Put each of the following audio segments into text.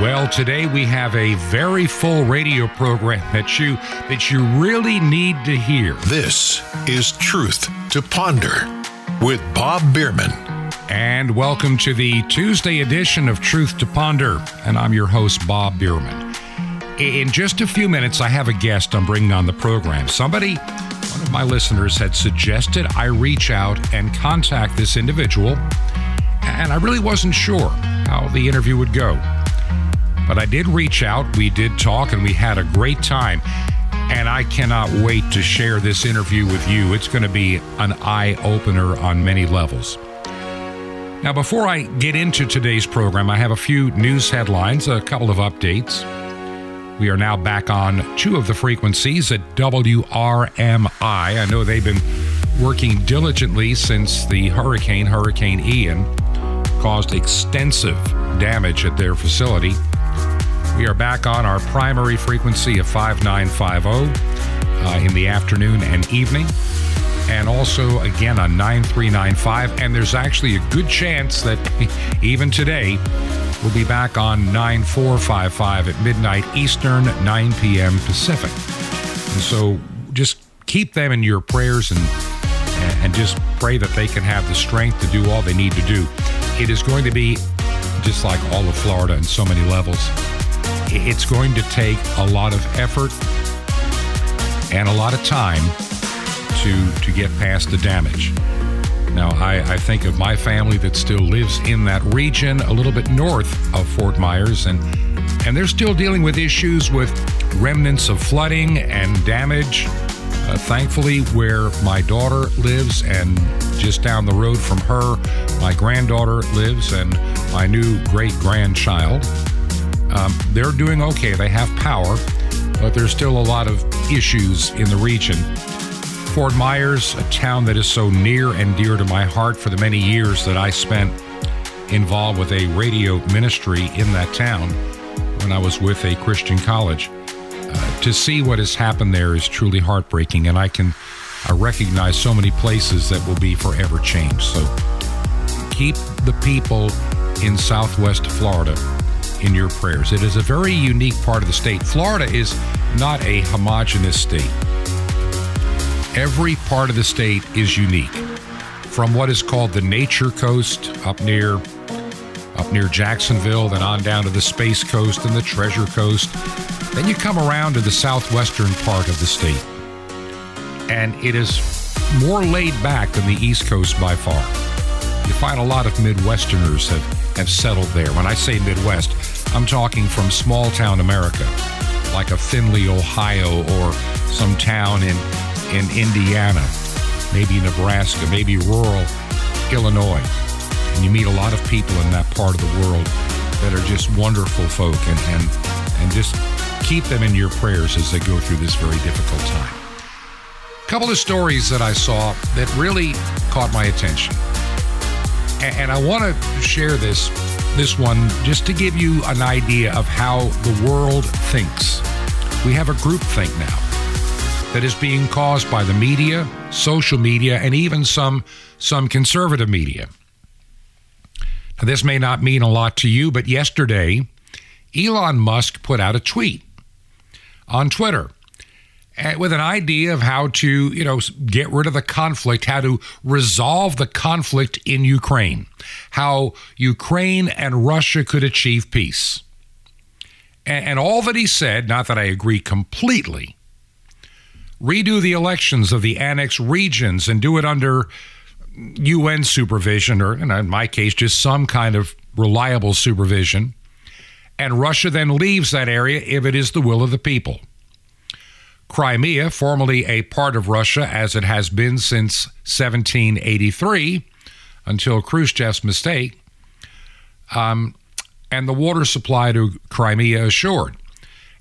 Well, today we have a very full radio program that you that you really need to hear. This is Truth to Ponder with Bob Bierman. And welcome to the Tuesday edition of Truth to Ponder. And I'm your host, Bob Bierman. In just a few minutes, I have a guest I'm bringing on the program. Somebody, one of my listeners, had suggested I reach out and contact this individual, and I really wasn't sure how the interview would go. But I did reach out, we did talk, and we had a great time. And I cannot wait to share this interview with you. It's going to be an eye opener on many levels. Now, before I get into today's program, I have a few news headlines, a couple of updates. We are now back on two of the frequencies at WRMI. I know they've been working diligently since the hurricane, Hurricane Ian, caused extensive damage at their facility. We are back on our primary frequency of 5950 uh, in the afternoon and evening, and also again on 9395. And there's actually a good chance that even today we'll be back on 9455 at midnight Eastern, 9 p.m. Pacific. And so just keep them in your prayers and and just pray that they can have the strength to do all they need to do. It is going to be just like all of Florida in so many levels it's going to take a lot of effort and a lot of time to to get past the damage. Now, I, I, think of my family that still lives in that region, a little bit north of Fort Myers, and and they're still dealing with issues with remnants of flooding and damage. Uh, thankfully, where my daughter lives, and just down the road from her, my granddaughter lives, and my new great grandchild um, they're doing okay. They have power, but there's still a lot of issues in the region. Fort Myers, a town that is so near and dear to my heart for the many years that I spent involved with a radio ministry in that town when I was with a Christian college. Uh, to see what has happened there is truly heartbreaking, and I can I recognize so many places that will be forever changed. So keep the people in Southwest Florida in your prayers. It is a very unique part of the state. Florida is not a homogenous state. Every part of the state is unique. From what is called the Nature Coast up near up near Jacksonville, then on down to the Space Coast and the Treasure Coast. Then you come around to the southwestern part of the state. And it is more laid back than the East Coast by far. You find a lot of Midwesterners have have settled there. When I say Midwest, I'm talking from small town America, like a Findlay, Ohio, or some town in, in Indiana, maybe Nebraska, maybe rural Illinois. And you meet a lot of people in that part of the world that are just wonderful folk and, and, and just keep them in your prayers as they go through this very difficult time. A couple of stories that I saw that really caught my attention and I want to share this this one just to give you an idea of how the world thinks. We have a group think now that is being caused by the media, social media, and even some some conservative media. Now, this may not mean a lot to you, but yesterday, Elon Musk put out a tweet on Twitter Eh, with an idea of how to, you know, get rid of the conflict, how to resolve the conflict in Ukraine, how Ukraine and Russia could achieve peace. And, all that he said, not that I agree completely, redo the elections of the annexed regions and do it under UN supervision, or uh, in my case, just some kind of reliable supervision. And Russia then leaves that area if it is the will of the people. Crimea, formerly a part of Russia as it has been since 1783 until Khrushchev's mistake, um, and the water supply to Crimea assured.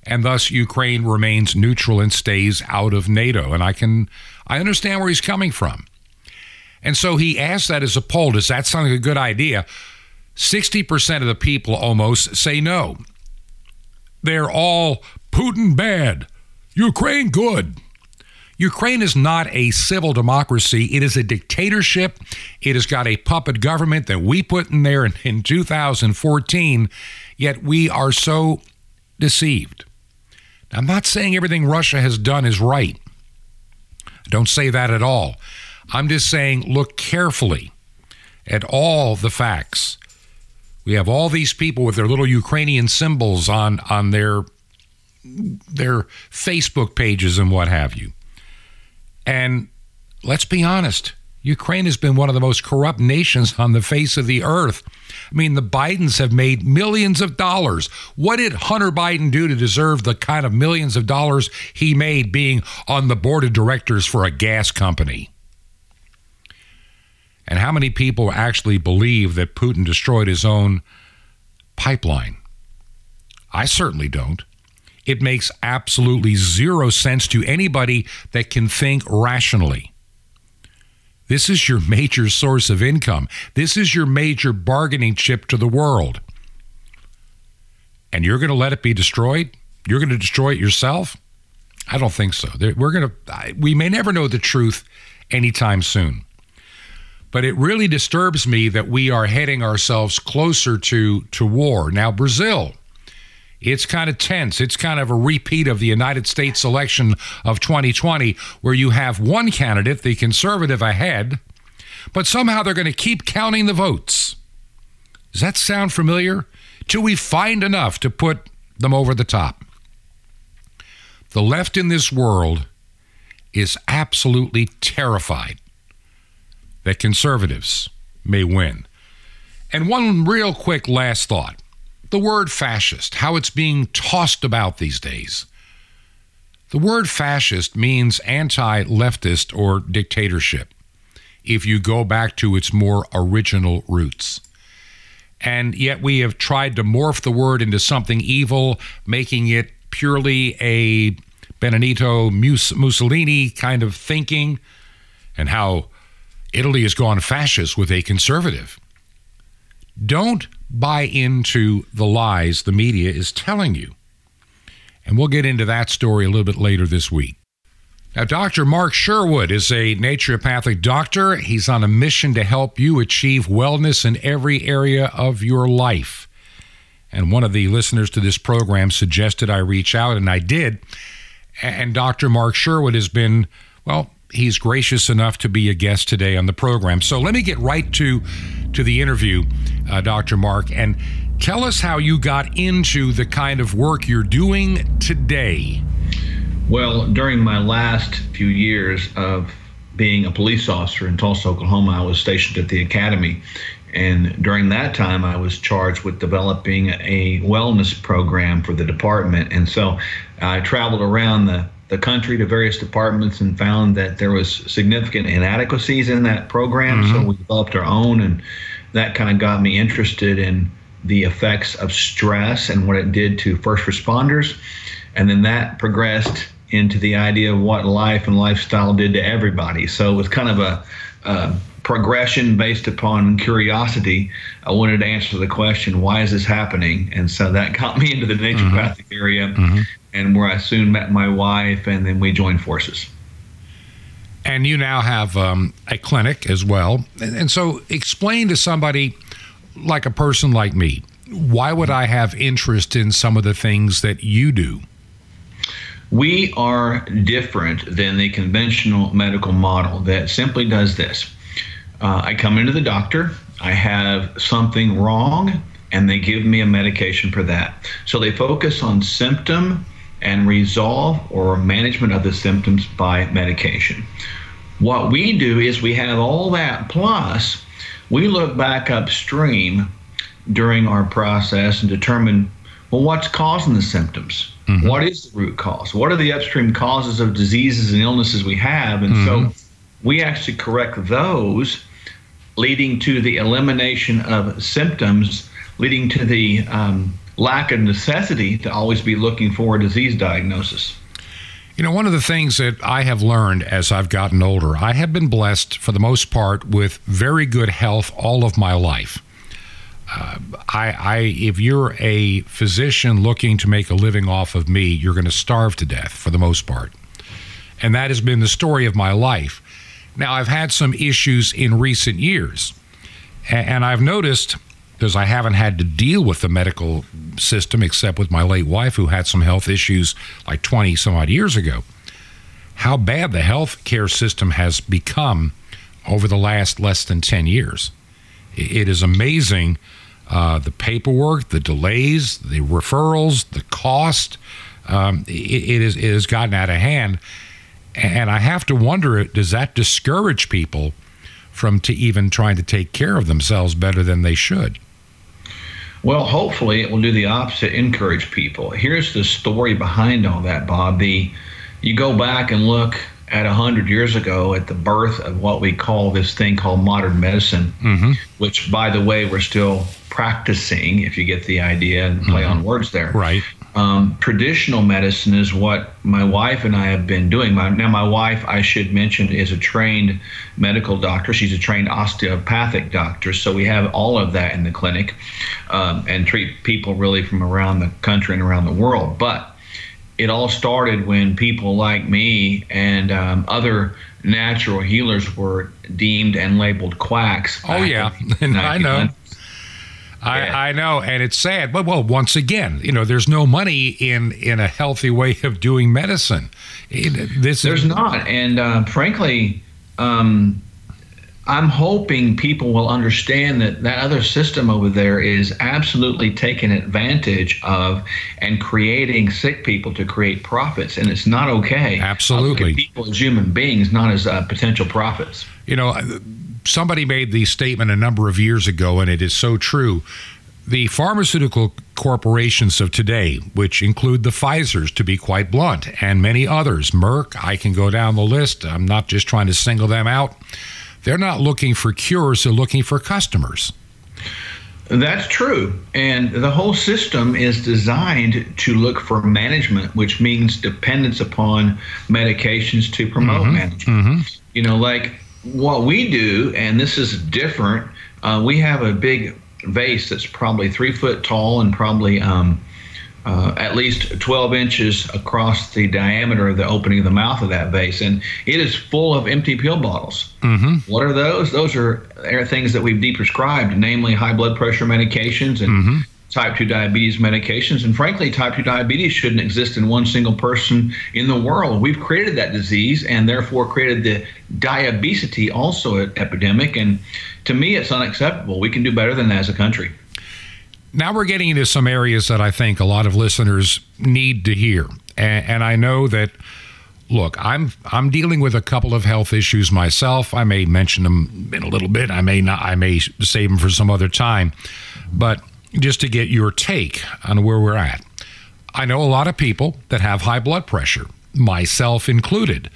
And thus Ukraine remains neutral and stays out of NATO. And I can I understand where he's coming from. And so he asked that as a poll. Does that sound like a good idea? 60% of the people almost say no. They're all Putin bad. Ukraine good. Ukraine is not a civil democracy. It is a dictatorship. It has got a puppet government that we put in there in, in 2014, yet we are so deceived. I'm not saying everything Russia has done is right. I don't say that at all. I'm just saying look carefully at all the facts. We have all these people with their little Ukrainian symbols on on their their Facebook pages and what have you. And let's be honest, Ukraine has been one of the most corrupt nations on the face of the earth. I mean, the Bidens have made millions of dollars. What did Hunter Biden do to deserve the kind of millions of dollars he made being on the board of directors for a gas company? And how many people actually believe that Putin destroyed his own pipeline? I certainly don't. It makes absolutely zero sense to anybody that can think rationally. This is your major source of income. This is your major bargaining chip to the world. And you're going to let it be destroyed? You're going to destroy it yourself? I don't think so. We're going to we may never know the truth anytime soon. But it really disturbs me that we are heading ourselves closer to to war. Now Brazil it's kind of tense. It's kind of a repeat of the United States election of 2020, where you have one candidate, the conservative, ahead, but somehow they're going to keep counting the votes. Does that sound familiar? Till we find enough to put them over the top. The left in this world is absolutely terrified that conservatives may win. And one real quick last thought the word fascist, how it's being tossed about these days. The word fascist means anti leftist or dictatorship if you go back to its more original roots. And yet we have tried to morph the word into something evil, making it purely a Benito Mussolini kind of thinking, and how Italy has gone fascist with a conservative. Don't buy into the lies the media is telling you. And we'll get into that story a little bit later this week. Now, Dr. Mark Sherwood is a naturopathic doctor. He's on a mission to help you achieve wellness in every area of your life. And one of the listeners to this program suggested I reach out, and I did. And Dr. Mark Sherwood has been, well, he's gracious enough to be a guest today on the program. So let me get right to to the interview, uh, Dr. Mark, and tell us how you got into the kind of work you're doing today. Well, during my last few years of being a police officer in Tulsa, Oklahoma, I was stationed at the academy. And during that time, I was charged with developing a wellness program for the department. And so I traveled around the the country to various departments and found that there was significant inadequacies in that program. Mm-hmm. So we developed our own, and that kind of got me interested in the effects of stress and what it did to first responders. And then that progressed into the idea of what life and lifestyle did to everybody. So it was kind of a, a progression based upon curiosity. I wanted to answer the question, why is this happening? And so that got me into the naturopathic mm-hmm. area. Mm-hmm and where I soon met my wife, and then we joined forces. And you now have um, a clinic as well. And, and so, explain to somebody like a person like me, why would I have interest in some of the things that you do? We are different than the conventional medical model that simply does this. Uh, I come into the doctor, I have something wrong, and they give me a medication for that. So they focus on symptom and resolve or management of the symptoms by medication. What we do is we have all that plus we look back upstream during our process and determine well what's causing the symptoms mm-hmm. what is the root cause what are the upstream causes of diseases and illnesses we have and mm-hmm. so we actually correct those leading to the elimination of symptoms leading to the um, lack of necessity to always be looking for a disease diagnosis. You know, one of the things that I have learned as I've gotten older, I have been blessed for the most part with very good health all of my life. Uh, I, I, if you're a physician looking to make a living off of me, you're going to starve to death for the most part. And that has been the story of my life. Now, I've had some issues in recent years, and I've noticed because I haven't had to deal with the medical system except with my late wife who had some health issues like 20 some odd years ago. How bad the health care system has become over the last less than 10 years. It is amazing uh, the paperwork, the delays, the referrals, the cost. Um, it, it, is, it has gotten out of hand. And I have to wonder does that discourage people from to even trying to take care of themselves better than they should? Well, hopefully it will do the opposite, encourage people. Here's the story behind all that, Bob. The you go back and look at a hundred years ago at the birth of what we call this thing called modern medicine, mm-hmm. which, by the way, we're still practicing. If you get the idea and play mm-hmm. on words there, right? Um, traditional medicine is what my wife and I have been doing. My, now, my wife, I should mention, is a trained medical doctor. She's a trained osteopathic doctor. So we have all of that in the clinic um, and treat people really from around the country and around the world. But it all started when people like me and um, other natural healers were deemed and labeled quacks. Oh, yeah. I know. I, I, know, and it's sad. But well, once again, you know, there's no money in in a healthy way of doing medicine. this there's is, not, and uh, frankly, um, I'm hoping people will understand that that other system over there is absolutely taking advantage of and creating sick people to create profits, and it's not okay. Absolutely, people as human beings, not as uh, potential profits. You know, somebody made the statement a number of years ago, and it is so true. The pharmaceutical corporations of today, which include the Pfizer's, to be quite blunt, and many others, Merck, I can go down the list. I'm not just trying to single them out they're not looking for cures, they're looking for customers. That's true. And the whole system is designed to look for management, which means dependence upon medications to promote mm-hmm. management. Mm-hmm. You know, like what we do, and this is different, uh, we have a big vase that's probably three foot tall and probably um, uh, at least 12 inches across the diameter of the opening of the mouth of that vase, and it is full of empty pill bottles. Mm-hmm. What are those? Those are, are things that we've deprescribed, namely high blood pressure medications and mm-hmm. type 2 diabetes medications. And frankly, type 2 diabetes shouldn't exist in one single person in the world. We've created that disease and therefore created the diabetes also epidemic. And to me, it's unacceptable. We can do better than that as a country now we're getting into some areas that I think a lot of listeners need to hear. And, and, I know that, look, I'm I'm dealing with a couple of health issues myself. I may mention them in a little bit. I may not. I may save them for some other time. But just to get your take on where we're at, I know a lot of people that have high blood pressure, myself included.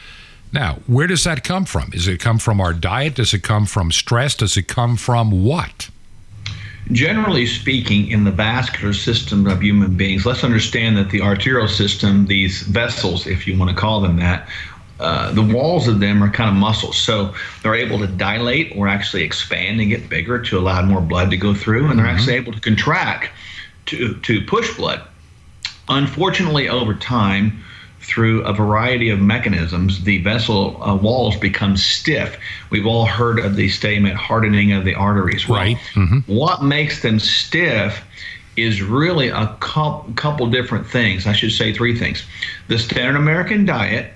Now, where does that come from? Does it come from our diet? Does it come from stress? Does it come from what? Generally speaking, in the vascular system of human beings, let's understand that the arterial system, these vessels, if you want to call them that, uh, the walls of them are kind of muscles. So they're able to dilate or actually expand and get bigger to allow more blood to go through, and they're mm-hmm. actually able to contract to, to push blood. Unfortunately, over time, through a variety of mechanisms, the vessel uh, walls become stiff. We've all heard of the statement hardening of the arteries. Well, right. Mm-hmm. What makes them stiff is really a couple different things. I should say three things. The standard American diet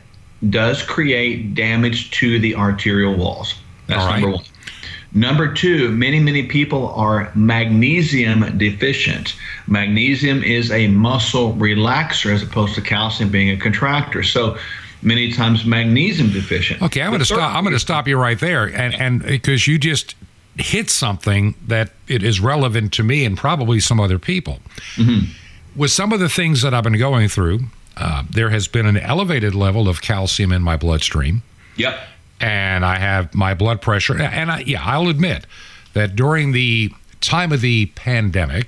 does create damage to the arterial walls. That's number one. Number two, many, many people are magnesium deficient. Magnesium is a muscle relaxer as opposed to calcium being a contractor. So many times magnesium deficient. Okay, I'm going to stop. I'm going to stop you right there, and and because you just hit something that it is relevant to me and probably some other people. Mm-hmm. With some of the things that I've been going through, uh, there has been an elevated level of calcium in my bloodstream. Yep and I have my blood pressure. And I, yeah, I'll admit that during the time of the pandemic,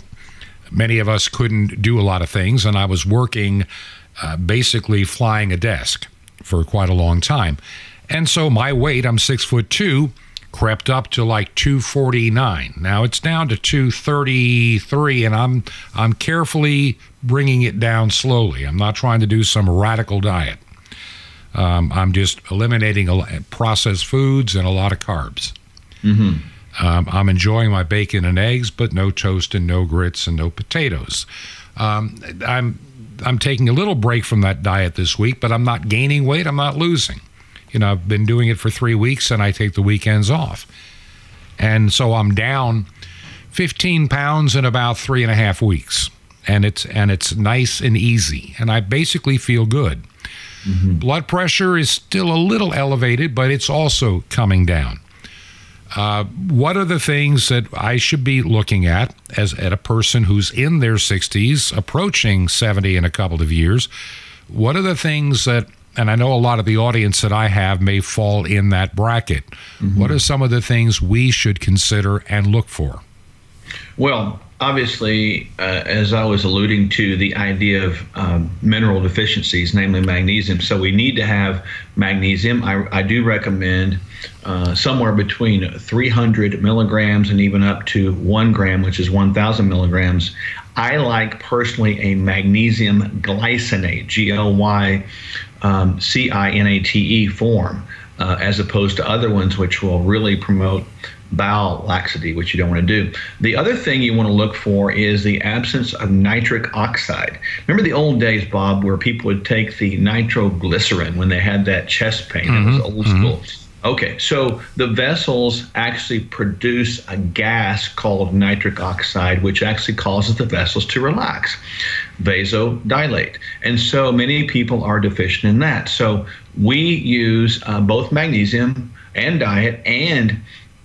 many of us couldn't do a lot of things, and I was working uh, basically flying a desk for quite a long time. And so my weight, I'm six foot two, crept up to like 249. Now it's down to 233, and I'm I'm carefully bringing it down slowly. I'm not trying to do some radical diet. Um, I'm just eliminating a, processed foods and a lot of carbs. Mm-hmm. Um, I'm enjoying my bacon and eggs, but no toast and no grits and no potatoes. Um, I'm I'm taking a little break from that diet this week, but I'm not gaining weight. I'm not losing. You know, I've been doing it for three weeks, and I take the weekends off, and so I'm down 15 pounds in about three and a half weeks, and it's and it's nice and easy, and I basically feel good. Mm-hmm. Blood pressure is still a little elevated, but it's also coming down. Uh, what are the things that I should be looking at as at a person who's in their 60s, approaching 70 in a couple of years? What are the things that, and I know a lot of the audience that I have may fall in that bracket. Mm-hmm. What are some of the things we should consider and look for? Well, obviously, uh, as I was alluding to, the idea of um, mineral deficiencies, namely magnesium. So we need to have magnesium. I, I do recommend uh, somewhere between 300 milligrams and even up to one gram, which is 1,000 milligrams. I like personally a magnesium glycinate, G L Y um, C I N A T E form, uh, as opposed to other ones which will really promote bowel laxity, which you don't want to do. The other thing you want to look for is the absence of nitric oxide. Remember the old days, Bob, where people would take the nitroglycerin when they had that chest pain? Mm-hmm. It was old mm-hmm. school. Okay, so the vessels actually produce a gas called nitric oxide, which actually causes the vessels to relax, vasodilate. And so many people are deficient in that. So we use uh, both magnesium and diet and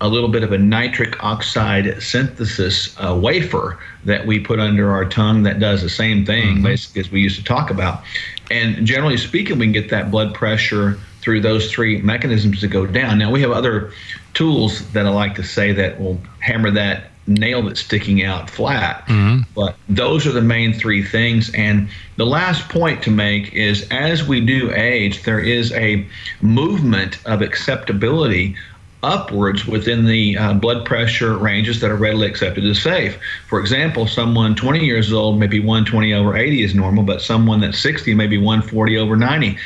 a little bit of a nitric oxide synthesis uh, wafer that we put under our tongue that does the same thing, mm-hmm. basically, as we used to talk about. And generally speaking, we can get that blood pressure through those three mechanisms to go down. Now, we have other tools that I like to say that will hammer that nail that's sticking out flat. Mm-hmm. But those are the main three things. And the last point to make is as we do age, there is a movement of acceptability upwards within the uh, blood pressure ranges that are readily accepted as safe. For example, someone 20 years old, maybe 120 over 80 is normal, but someone that's 60, maybe 140 over 90.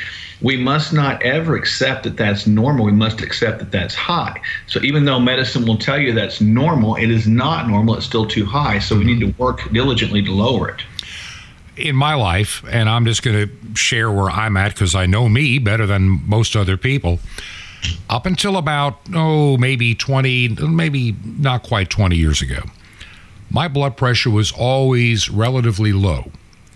We must not ever accept that that's normal. We must accept that that's high. So even though medicine will tell you that's normal, it is not normal. It's still too high. So we need to work diligently to lower it in my life, and I'm just going to share where I'm at because I know me better than most other people up until about, oh, maybe 20, maybe not quite 20 years ago, my blood pressure was always relatively low.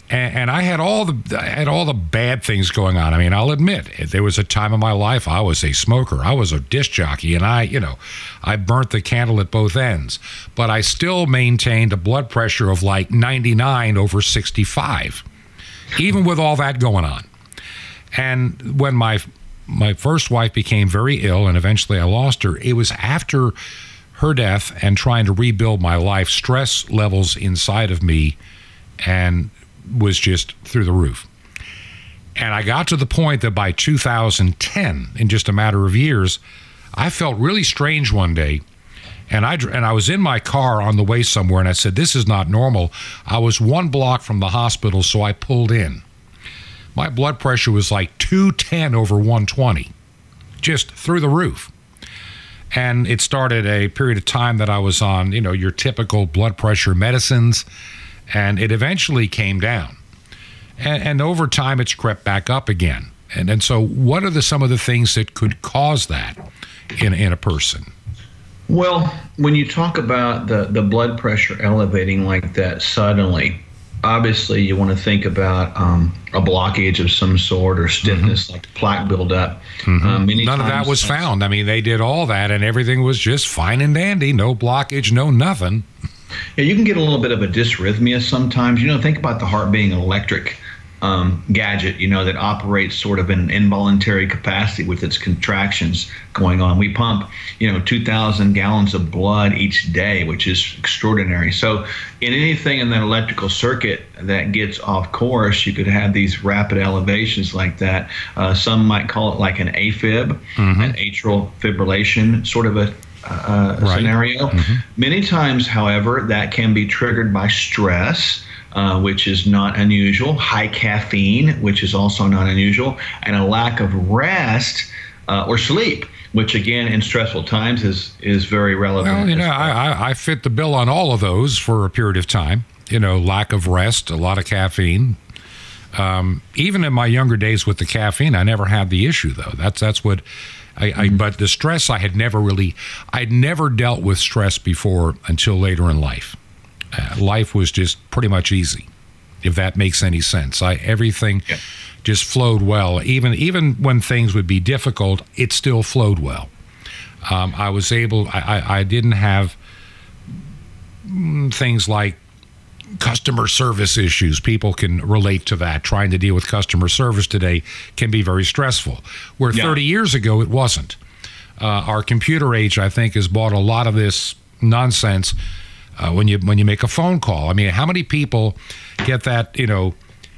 And, I had all the I had all the bad things going on. I mean, I'll admit, there was a time in my life I was a smoker. I was a disc jockey, and I, you know, I burnt the candle at both ends. But I still maintained a blood pressure of like 99 over 65, even with all that going on. And when my my first wife became very ill and eventually I lost her. It was after her death and trying to rebuild my life, stress levels inside of me and was just through the roof. And I got to the point that by 2010, in just a matter of years, I felt really strange one day. And I, and I was in my car on the way somewhere and I said, This is not normal. I was one block from the hospital, so I pulled in my blood pressure was like 210 over 120, just through the roof. And it started a period of time that I was on, you know, your typical blood pressure medicines, and it eventually came down. And, and over time, it's crept back up again. And, and so, what are the, some of the things that could cause that in, in a person? Well, when you talk about the, the blood pressure elevating like that suddenly, obviously you want to think about um, a blockage of some sort or stiffness mm-hmm. like plaque buildup. Mm-hmm. Um, None of that was found. I mean, they did all that and everything was just fine and dandy. No blockage, no nothing. Yeah, you can get a little bit of a dysrhythmia sometimes. You know, think about the heart being electric um, gadget, you know, that operates sort of in an involuntary capacity with its contractions going on. We pump, you know, 2,000 gallons of blood each day, which is extraordinary. So, in anything in that electrical circuit that gets off course, you could have these rapid elevations like that. Uh, some might call it like an AFib, mm-hmm. an atrial fibrillation, sort of a uh, right. scenario. Mm-hmm. Many times, however, that can be triggered by stress uh, which is not unusual, high caffeine, which is also not unusual, and a lack of rest uh, or sleep, which again in stressful times is is very relevant. Well, you know, I, I fit the bill on all of those for a period of time. You know, lack of rest, a lot of caffeine. Um, even in my younger days with the caffeine, I never had the issue though. That's that's what. I, I, mm-hmm. but the stress I had never really, I'd never dealt with stress before until later in life. Life was just pretty much easy, if that makes any sense. I everything yeah. just flowed well. Even even when things would be difficult, it still flowed well. Um, I was able. I, I, I didn't have mm, things like customer service issues. People can relate to that. Trying to deal with customer service today can be very stressful. Where yeah. 30 years ago, it wasn't. Uh, our computer age, I think, has bought a lot of this nonsense uh, when you when you make a phone call. I mean, how many people get that? You know,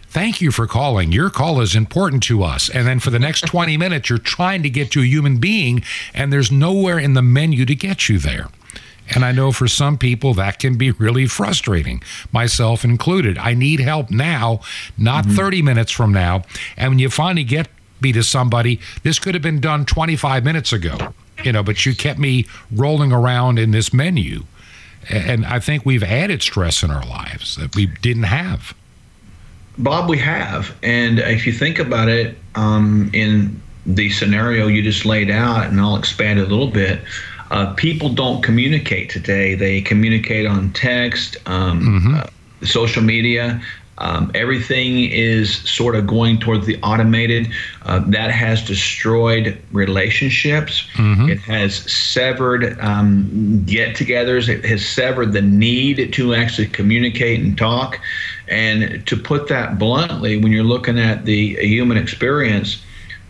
thank you for calling. Your call is important to us. And then for the next 20 minutes, you're trying to get to a human being, and there's nowhere in the menu to get you there. And I know for some people that can be really frustrating, myself included. I need help now, not mm-hmm. 30 minutes from now. And when you finally get me to somebody, this could have been done 25 minutes ago, you know, but you kept me rolling around in this menu. And I think we've added stress in our lives that we didn't have. Bob, we have. And if you think about it, um, in the scenario you just laid out, and I'll expand it a little bit, uh, people don't communicate today. They communicate on text, um, mm-hmm. uh, social media. Um, everything is sort of going towards the automated. Uh, that has destroyed relationships. Mm-hmm. It has severed um, get togethers. It has severed the need to actually communicate and talk. And to put that bluntly, when you're looking at the human experience,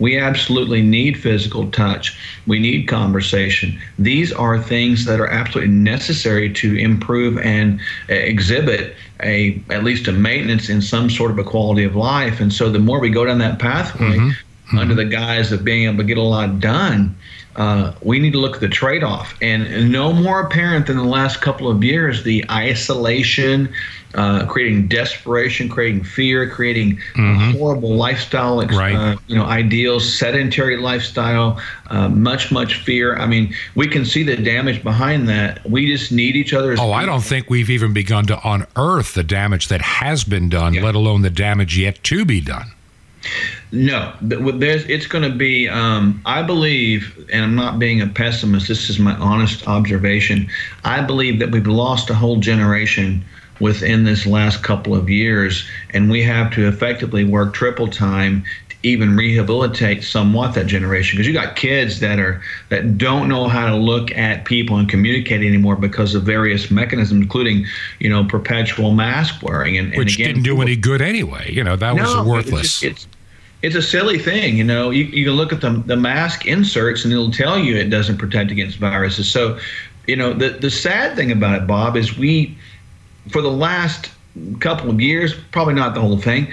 we absolutely need physical touch. We need conversation. These are things that are absolutely necessary to improve and uh, exhibit a at least a maintenance in some sort of a quality of life. And so the more we go down that pathway mm-hmm. Mm-hmm. under the guise of being able to get a lot done, uh, we need to look at the trade-off. And no more apparent than the last couple of years, the isolation uh, creating desperation, creating fear, creating mm-hmm. horrible lifestyle, right. uh, you know, ideals, sedentary lifestyle, uh, much, much fear. I mean, we can see the damage behind that. We just need each other. oh, people. I don't think we've even begun to unearth the damage that has been done, yeah. let alone the damage yet to be done. No, there's, it's going to be. Um, I believe, and I'm not being a pessimist. This is my honest observation. I believe that we've lost a whole generation within this last couple of years, and we have to effectively work triple time to even rehabilitate somewhat that generation because you got kids that are that don't know how to look at people and communicate anymore because of various mechanisms including you know perpetual mask wearing and, which again, didn't do any good anyway you know that no, was worthless it's, it's, it's a silly thing, you know. You, you can look at the the mask inserts and it'll tell you it doesn't protect against viruses. So, you know, the the sad thing about it, Bob, is we for the last couple of years, probably not the whole thing,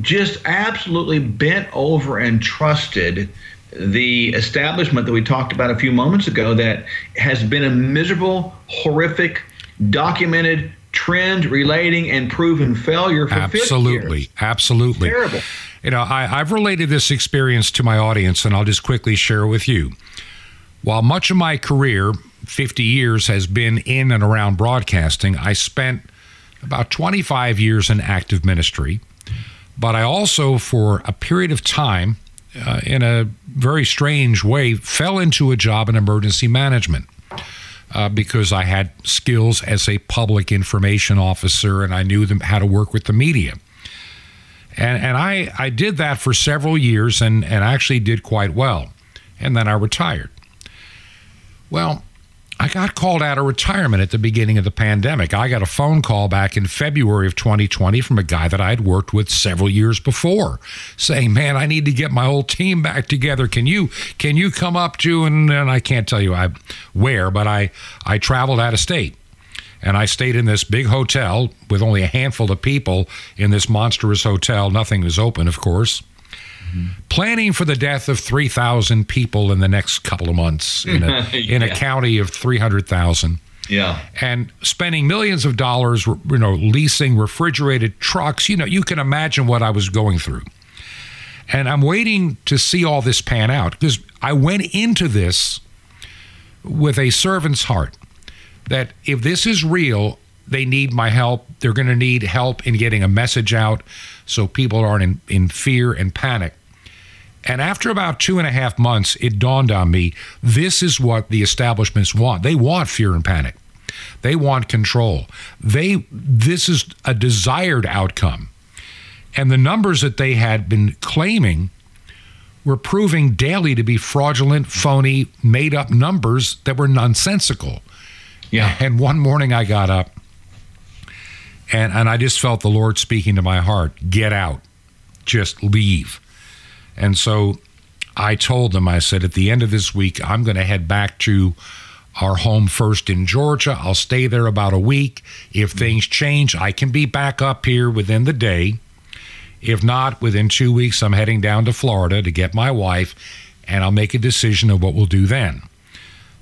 just absolutely bent over and trusted the establishment that we talked about a few moments ago that has been a miserable, horrific, documented trend relating and proven failure for absolutely absolutely terrible you know I, i've related this experience to my audience and i'll just quickly share with you while much of my career 50 years has been in and around broadcasting i spent about 25 years in active ministry, but I also, for a period of time, uh, in a very strange way, fell into a job in emergency management. Uh, because I had skills as a public information officer and I knew them how to work with the media. And, and I, I did that for several years and, and actually did quite well. And then I retired. Well, I got called out of retirement at the beginning of the pandemic. I got a phone call back in February of 2020 from a guy that I had worked with several years before saying, "Man, I need to get my whole team back together. Can you can you come up to and, and I can't tell you I where, but I I traveled out of state and I stayed in this big hotel with only a handful of people in this monstrous hotel. Nothing was open, of course planning for the death of 3,000 people in the next couple of months in a, in a county of 300,000. Yeah. And spending millions of dollars, you know, leasing refrigerated trucks, you know, you can imagine what I was going through. And I'm waiting to see all this pan out because I went into this with a servant's heart that if this is real, they need my help. They're going to need help in getting a message out so people aren't in, in fear and panic. And after about two and a half months, it dawned on me this is what the establishments want. They want fear and panic. They want control. They this is a desired outcome. And the numbers that they had been claiming were proving daily to be fraudulent, phony, made up numbers that were nonsensical. Yeah. And one morning I got up and, and I just felt the Lord speaking to my heart get out, just leave. And so I told them, I said, at the end of this week, I'm going to head back to our home first in Georgia. I'll stay there about a week. If mm-hmm. things change, I can be back up here within the day. If not, within two weeks, I'm heading down to Florida to get my wife, and I'll make a decision of what we'll do then.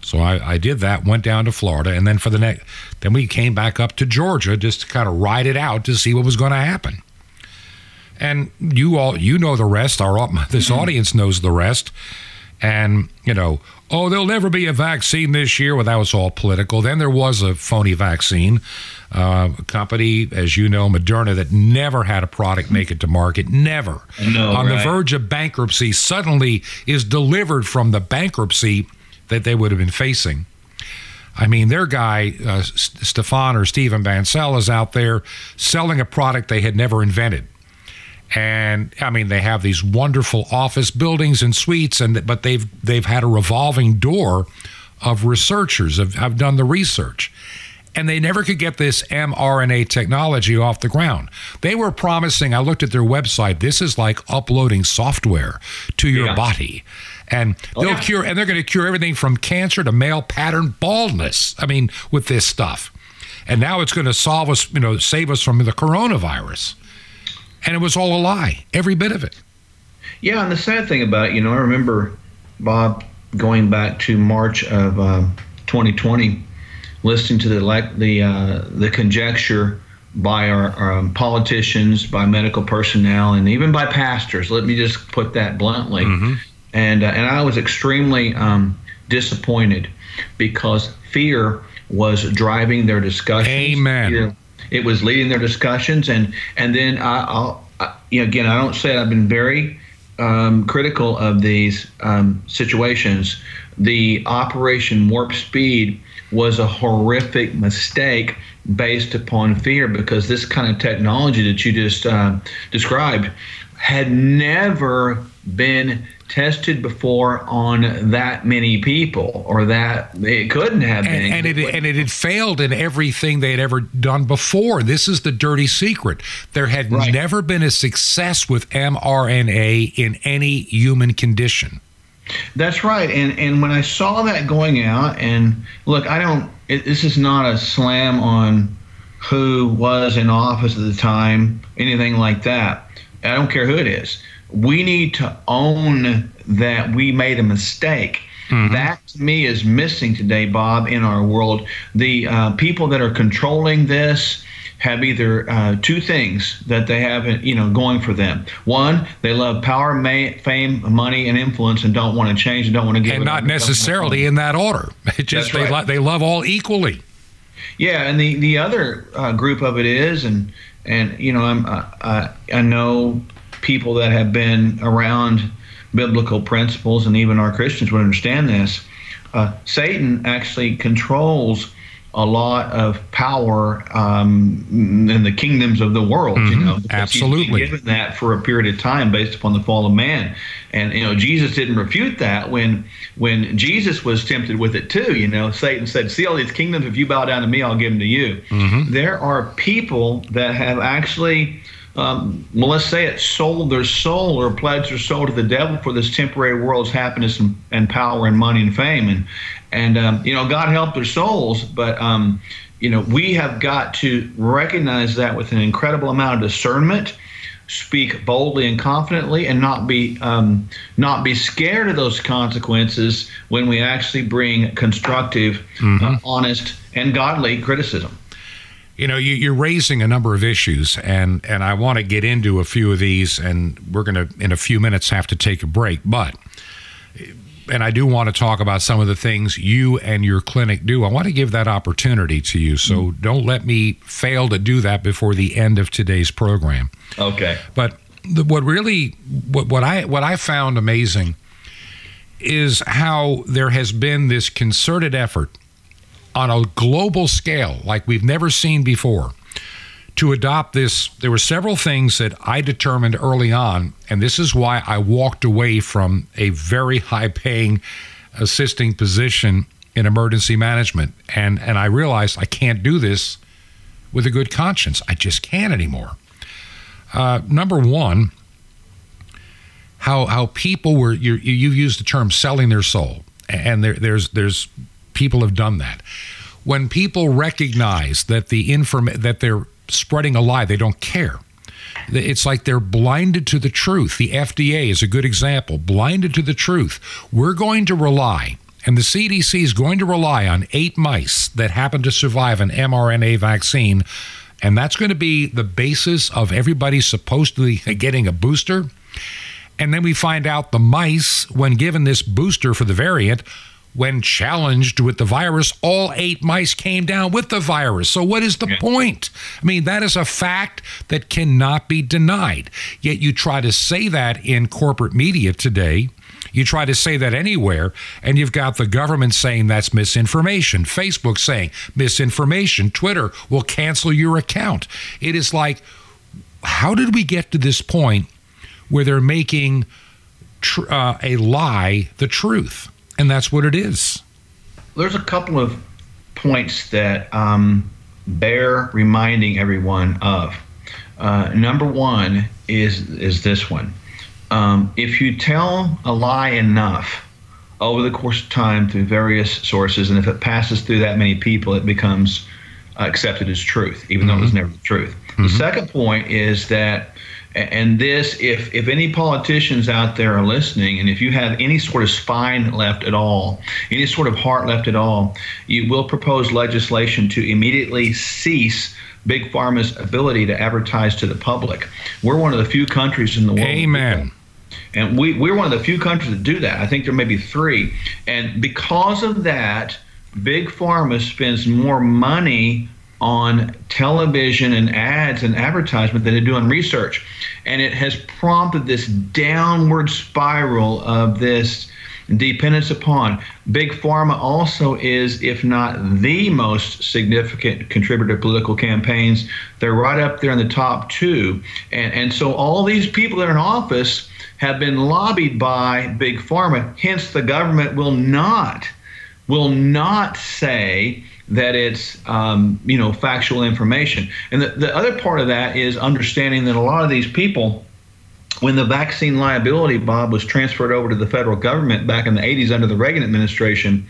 So I, I did that, went down to Florida, and then for the next, then we came back up to Georgia just to kind of ride it out to see what was going to happen. And you all, you know the rest. Our this audience knows the rest. And you know, oh, there'll never be a vaccine this year. Well, that was all political. Then there was a phony vaccine. Uh, a company, as you know, Moderna, that never had a product make it to market, never. No, On right. the verge of bankruptcy, suddenly is delivered from the bankruptcy that they would have been facing. I mean, their guy, uh, Stefan or Stephen Bancel, is out there selling a product they had never invented. And I mean, they have these wonderful office buildings and suites, and but they've they've had a revolving door of researchers have, have done the research. And they never could get this mRNA technology off the ground. They were promising, I looked at their website, this is like uploading software to your Yeah. body. And they'll yeah. cure and they're going to cure everything from cancer to male pattern baldness. I mean, with this stuff. And now it's going to solve us, you know, save us from the coronavirus. And it was all a lie, every bit of it. Yeah, and the sad thing about it, you know, I remember Bob going back to March of uh, 2020, listening to the like the uh, the conjecture by our, our um, politicians, by medical personnel, and even by pastors. Let me just put that bluntly. And uh, and I was extremely um, disappointed because fear was driving their discussions. Amen. It was leading their discussions, and and then I, I'll I, you know, again I don't say it, I've been very um, critical of these um, situations. The Operation Warp Speed was a horrific mistake based upon fear because this kind of technology that you just uh, described had never been tested before on that many people or that it couldn't have been And, and it and it had failed in everything they had ever done before. This is the dirty secret. There had Right. never been a success with mRNA in any human condition. That's right. And and when I saw that going out, and look, I don't. It, this is not a slam on who was in office at the time, anything like that. I don't care who it is. We need to own that we made a mistake. That to me is missing today, Bob, in our world. The uh, people that are controlling this have either uh, two things that they have, you know, going for them. One, they love power, ma- fame, money, and influence, and don't want to change and don't want to give. And not necessarily in that order. It just they, lo- they love all equally. Yeah, and the the other uh, group of it is, and and you know, I'm uh, I, I know people that have been around biblical principles, and even our Christians would understand this. Uh, Satan actually controls a lot of power um, in the kingdoms of the world. You know, because he's been absolutely. given that for a period of time based upon the fall of man. And you know, Jesus didn't refute that when when Jesus was tempted with it too. You know, Satan said, "See all these kingdoms. If you bow down to me, I'll give them to you." There are people that have actually. Um, well, let's say it sold their soul or pledged their soul to the devil for this temporary world's happiness and, and power and money and fame. And, and um, you know, God help their souls, but, um, you know, we have got to recognize that with an incredible amount of discernment speak boldly and confidently and not be um, not be scared of those consequences when we actually bring constructive, mm-hmm. uh, honest, and godly criticism. You know, you, are raising a number of issues, and and I want to get into a few of these, and we're going to in a few minutes have to take a break, but. And I do want to talk about some of the things you and your clinic do. I want to give that opportunity to you. So mm-hmm. don't let me fail to do that before the end of today's program. Okay. But the, what really what, what I what I found amazing is how there has been this concerted effort on a global scale like we've never seen before to adopt this there were several things that I determined early on and this is why I walked away from a very high paying assisting position in emergency management. And and I realized I can't do this with a good conscience. I just can't anymore. Uh, number one, how how people were you you used the term selling their soul, and there, there's there's people have done that. When people recognize that the inform that they're spreading a lie, they don't care. It's like they're blinded to the truth. The FDA is a good example, blinded to the truth. We're going to rely, and the CDC is going to rely on eight mice that happen to survive an mRNA vaccine and that's going to be the basis of everybody supposedly getting a booster. And then we find out the mice, when given this booster for the variant, when challenged with the virus, all eight mice came down with the virus. So, what is the yeah. point? I mean, that is a fact that cannot be denied. Yet, you try to say that in corporate media today you try to say that anywhere, and you've got the government saying that's misinformation, Facebook saying misinformation, Twitter will cancel your account. It is like, how did we get to this point where they're making tr- uh, a lie the truth? And that's what it is. There's a couple of points that um, bear reminding everyone of. Uh, number one is is this one um, if you tell a lie enough over the course of time through various sources, and if it passes through that many people, it becomes uh, accepted as truth, even mm-hmm. though it was mm-hmm. never the truth. Mm-hmm. The second point is that, and this, if if any politicians out there are listening, and if you have any sort of spine left at all, any sort of heart left at all, you will propose legislation to immediately cease big pharma's ability to advertise to the public. We're one of the few countries in the world. Amen. And we, we're one of the few countries that do that. I think there may be three. And because of that, Big Pharma spends more money on television and ads and advertisement than they do on research. And it has prompted this downward spiral of this dependence upon. Big Pharma also is, if not the most significant contributor to political campaigns. They're right up there in the top two. And, and so all these people that are in office have been lobbied by big pharma. Hence, the government will not will not say that it's um, you know factual information. And the, the other part of that is understanding that a lot of these people, when the vaccine liability, Bob, was transferred over to the federal government back in the 80s under the Reagan administration,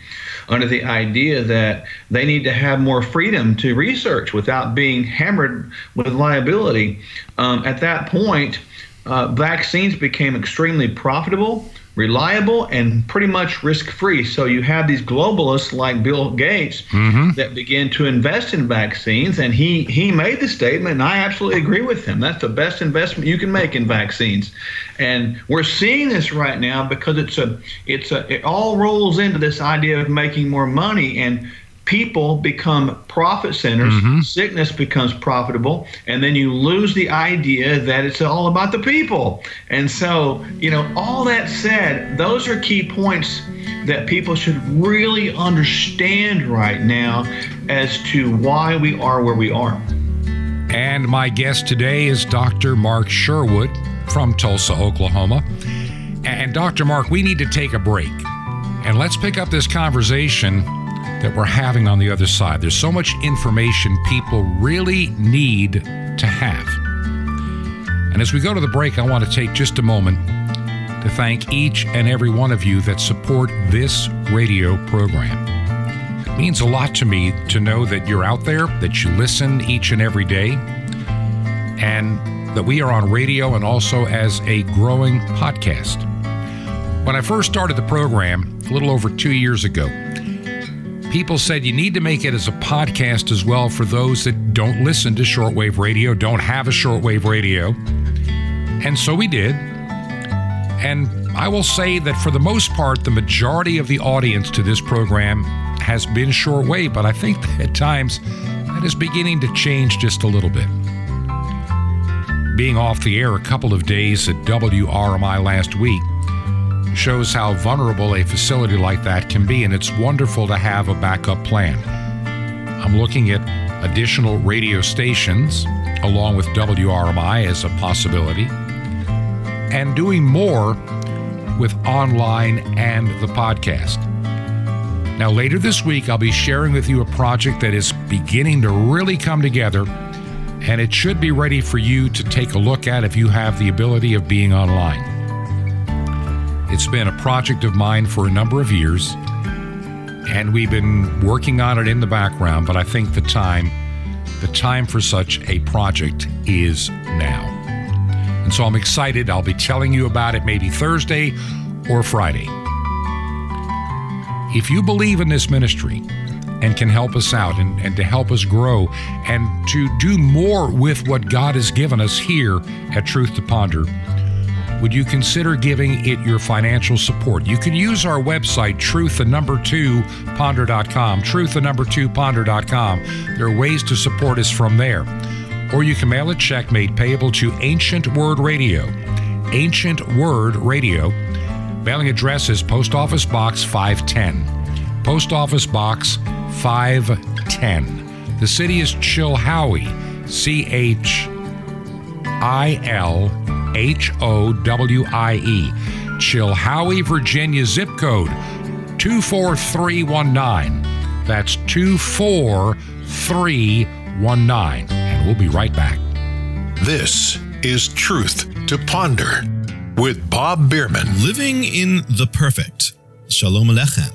under the idea that they need to have more freedom to research without being hammered with liability. Um, at that point, uh, vaccines became extremely profitable, reliable, and pretty much risk free. So you have these globalists like Bill Gates mm-hmm. that begin to invest in vaccines. And he, he made the statement, and I absolutely agree with him. That's the best investment you can make in vaccines. And we're seeing this right now because it's a it's a it all rolls into this idea of making more money and people become profit centers, mm-hmm. sickness becomes profitable, and then you lose the idea that it's all about the people. And so, you know, all that said, those are key points that people should really understand right now as to why we are where we are. And my guest today is Dr. Mark Sherwood from Tulsa, Oklahoma. And Dr. Mark, we need to take a break. And let's pick up this conversation that we're having on the other side. There's so much information people really need to have. And as we go to the break, I want to take just a moment to thank each and every one of you that support this radio program. It means a lot to me to know that you're out there, that you listen each and every day. And that we are on radio and also as a growing podcast. When I first started the program a little over two years ago, people said you need to make it as a podcast as well for those that don't listen to shortwave radio, don't have a shortwave radio. And so we did. And I will say that for the most part, the majority of the audience to this program has been shortwave, but I think at times that is beginning to change just a little bit. Being off the air a couple of days at WRMI last week shows how vulnerable a facility like that can be, and it's wonderful to have a backup plan. I'm looking at additional radio stations along with WRMI as a possibility, and doing more with online and the podcast. Now, later this week, I'll be sharing with you a project that is beginning to really come together, and it should be ready for you to take a look at if you have the ability of being online. It's been a project of mine for a number of years, and we've been working on it in the background, but I think the time the time for such a project is now. And so I'm excited. I'll be telling you about it maybe Thursday or Friday. If you believe in this ministry and can help us out and, and to help us grow and to do more with what God has given us here at Truth to Ponder, would you consider giving it your financial support? You can use our website, truth the number two ponder.com, truth the number two ponder.com. There are ways to support us from there. Or you can mail a check made payable to Ancient Word Radio. Ancient Word Radio. Mailing address is Post Office Box 510. Post Office Box 510. The city is Chilhowie, C H I L H O W I E. Chilhowie, Virginia zip code 24319. That's 24319. And we'll be right back. This is Truth to Ponder with Bob Bierman. Living in the perfect. Shalom Aleichem.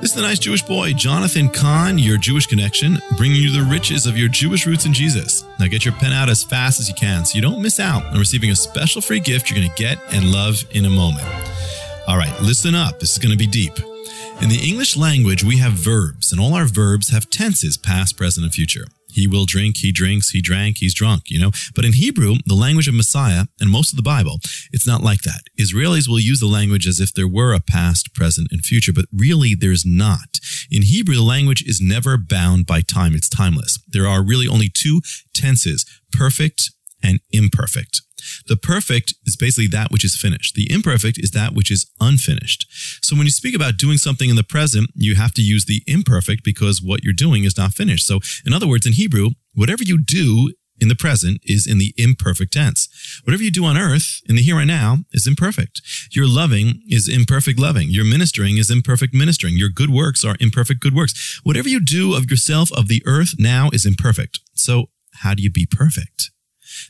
This is the nice Jewish boy, Jonathan Cahn, your Jewish connection, bringing you the riches of your Jewish roots in Jesus. Now get your pen out as fast as you can so you don't miss out on receiving a special free gift you're going to get and love in a moment. All right, listen up. This is going to be deep. In the English language, we have verbs, and all our verbs have tenses past, present, and future. He will drink, he drinks, he drank, he's drunk, you know. But in Hebrew, the language of Messiah and most of the Bible, it's not like that. Israelis will use the language as if there were a past, present, and future, but really there's not. In Hebrew, the language is never bound by time. It's timeless. There are really only two tenses, perfect and imperfect. The perfect is basically that which is finished. The imperfect is that which is unfinished. So when you speak about doing something in the present, you have to use the imperfect because what you're doing is not finished. So in other words, in Hebrew, whatever you do in the present is in the imperfect tense. Whatever you do on earth in the here and now is imperfect. Your loving is imperfect loving. Your ministering is imperfect ministering. Your good works are imperfect good works. Whatever you do of yourself of the earth now is imperfect. So how do you be perfect?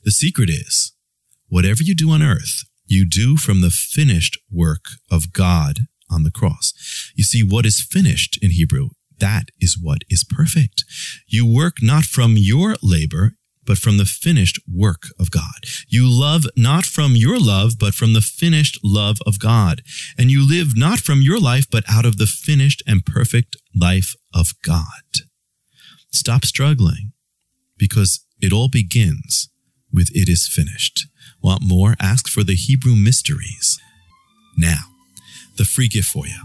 The secret is whatever you do on earth, you do from the finished work of God on the cross. You see, what is finished in Hebrew, that is what is perfect. You work not from your labor, but from the finished work of God. You love not from your love, but from the finished love of God. And you live not from your life, but out of the finished and perfect life of God. Stop struggling because it all begins with it is finished. Want more? Ask for the Hebrew mysteries. Now, the free gift for you.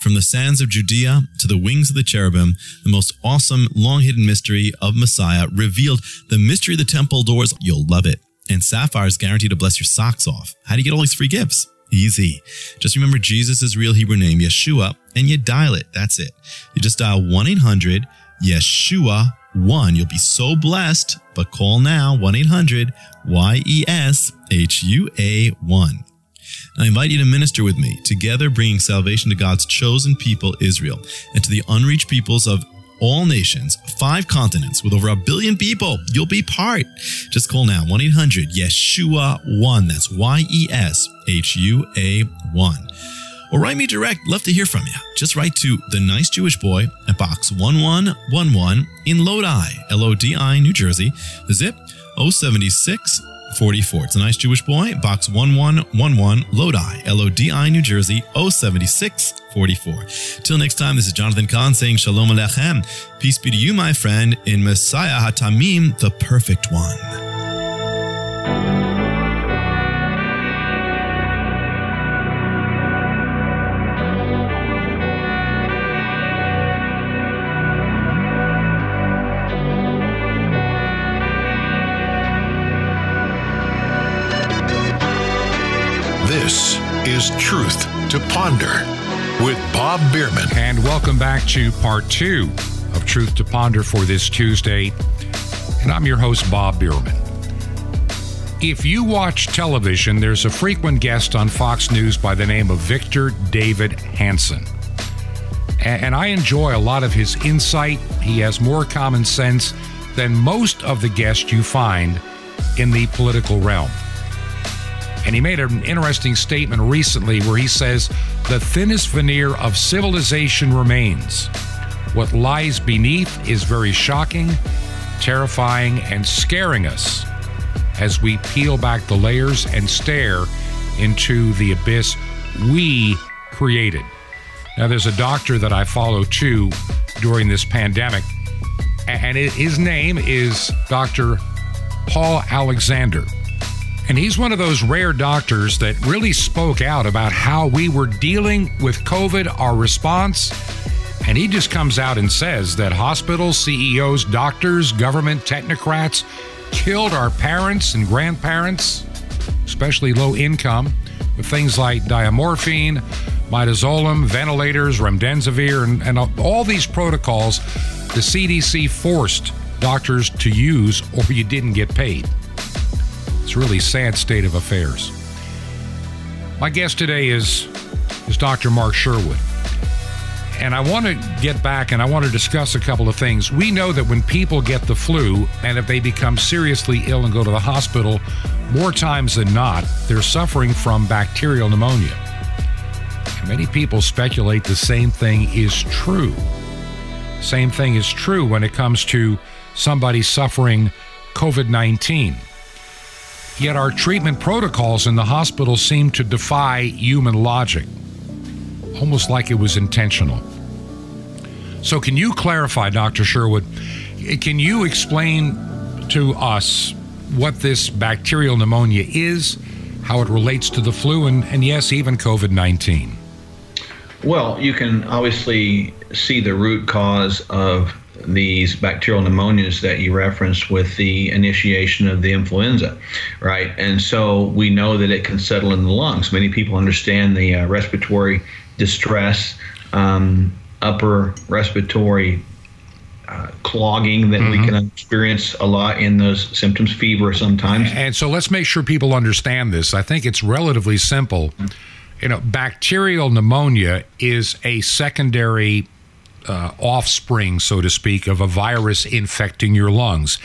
From the sands of Judea to the wings of the cherubim, the most awesome, long hidden mystery of Messiah revealed the mystery of the temple doors. You'll love it. And Sapphire is guaranteed to bless your socks off. How do you get all these free gifts? Easy. Just remember Jesus' real Hebrew name, Yeshua, and you dial it. That's it. You just dial 1 800 Yeshua 1. You'll be so blessed, but call now 1 800 Y E S H U A 1. I invite you to minister with me, together bringing salvation to God's chosen people, Israel, and to the unreached peoples of all nations, five continents with over a billion people. You'll be part. Just call now 1 800 Yeshua 1. That's Y E S H U A 1. Or write me direct. Love to hear from you. Just write to The Nice Jewish Boy at Box 1111 in Lodi, L O D I, New Jersey. The zip 076 44. It's a nice Jewish boy, box 1111, Lodi, L O D I, New Jersey, 07644. Till next time, this is Jonathan Cahn saying Shalom Alechem. Peace be to you, my friend, in Messiah Hatamim, the perfect one. This is Truth to Ponder with Bob Bierman. And welcome back to part two of Truth to Ponder for this Tuesday. And I'm your host, Bob Bierman. If you watch television, there's a frequent guest on Fox News by the name of Victor David Hanson. And I enjoy a lot of his insight. He has more common sense than most of the guests you find in the political realm. And he made an interesting statement recently where he says the thinnest veneer of civilization remains. What lies beneath is very shocking, terrifying, and scaring us as we peel back the layers and stare into the abyss we created. Now, there's a doctor that I follow too during this pandemic, and his name is Dr. Paul Alexander. And he's one of those rare doctors that really spoke out about how we were dealing with COVID, our response. And he just comes out and says that hospitals, CEOs, doctors, government technocrats killed our parents and grandparents, especially low income, with things like diamorphine, midazolam, ventilators, remdesivir, and, and all these protocols the CDC forced doctors to use or you didn't get paid. It's a really sad state of affairs. My guest today is, is Dr. Mark Sherwood. And I want to get back and I want to discuss a couple of things. We know that when people get the flu and if they become seriously ill and go to the hospital, more times than not, they're suffering from bacterial pneumonia. Many people speculate the same thing is true. Same thing is true when it comes to somebody suffering COVID 19. Yet our treatment protocols in the hospital seem to defy human logic, almost like it was intentional. So, can you clarify, Dr. Sherwood? Can you explain to us what this bacterial pneumonia is, how it relates to the flu, and, and yes, even COVID 19? Well, you can obviously see the root cause of these bacterial pneumonias that you referenced with the initiation of the influenza, right? And so we know that it can settle in the lungs. Many people understand the uh, respiratory distress, um, upper respiratory uh, clogging that mm-hmm. we can experience a lot in those symptoms, fever sometimes. And so let's make sure people understand this. I think it's relatively simple. You know, bacterial pneumonia is a secondary uh, offspring, so to speak, of a virus infecting your lungs.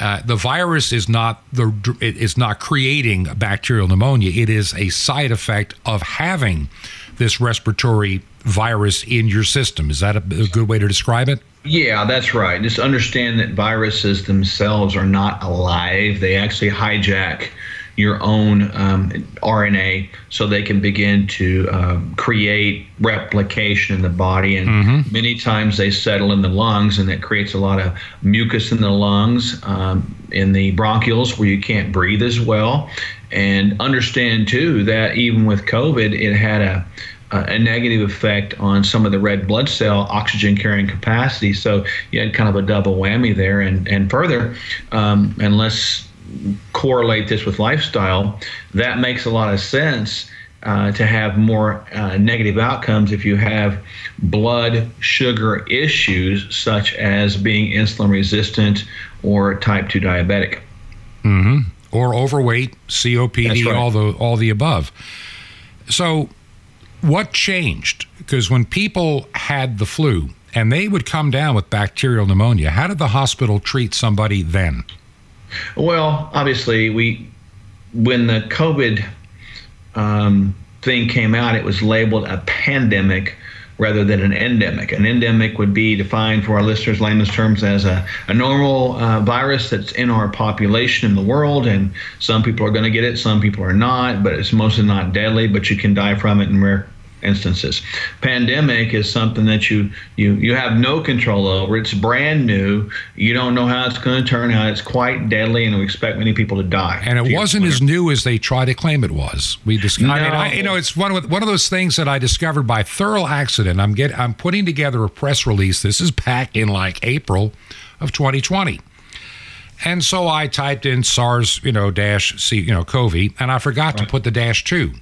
Uh, the virus is not the is not creating bacterial pneumonia. It is a side effect of having this respiratory virus in your system. Is that a, a good way to describe it? Yeah, that's right. Just understand that viruses themselves are not alive. They actually hijack your own um, RNA so they can begin to um, create replication in the body. And mm-hmm. many times they settle in the lungs, and that creates a lot of mucus in the lungs, um, in the bronchioles where you can't breathe as well. And understand too that even with COVID, it had a a negative effect on some of the red blood cell oxygen carrying capacity. So you had kind of a double whammy there. And, and further, um, unless correlate this with lifestyle, that makes a lot of sense uh, to have more uh, negative outcomes if you have blood sugar issues, such as being insulin resistant or type 2 diabetic. Mm-hmm. Or overweight, COPD, right. all the all the above. So, what changed? Because when people had the flu and they would come down with bacterial pneumonia, how did the hospital treat somebody then? Well, obviously, we when the COVID um, thing came out, it was labeled a pandemic rather than an endemic. An endemic would be defined for our listeners' layman's terms as a, a normal uh, virus that's in our population in the world, and some people are going to get it, some people are not, but it's mostly not deadly, but you can die from it in rare instances. Pandemic is something that you you you have no control over. It's brand new. You don't know how it's going to turn out. It's quite deadly, and we expect many people to die. And it wasn't as new as they try to claim it was. We discovered. No. I mean, I, you know, it's one of one of those things that I discovered by thorough accident. I'm get I'm putting together a press release. This is back in like April of 2020. And so I typed in SARS, you know, dash C, you know, CoV, and I forgot right. to put the dash two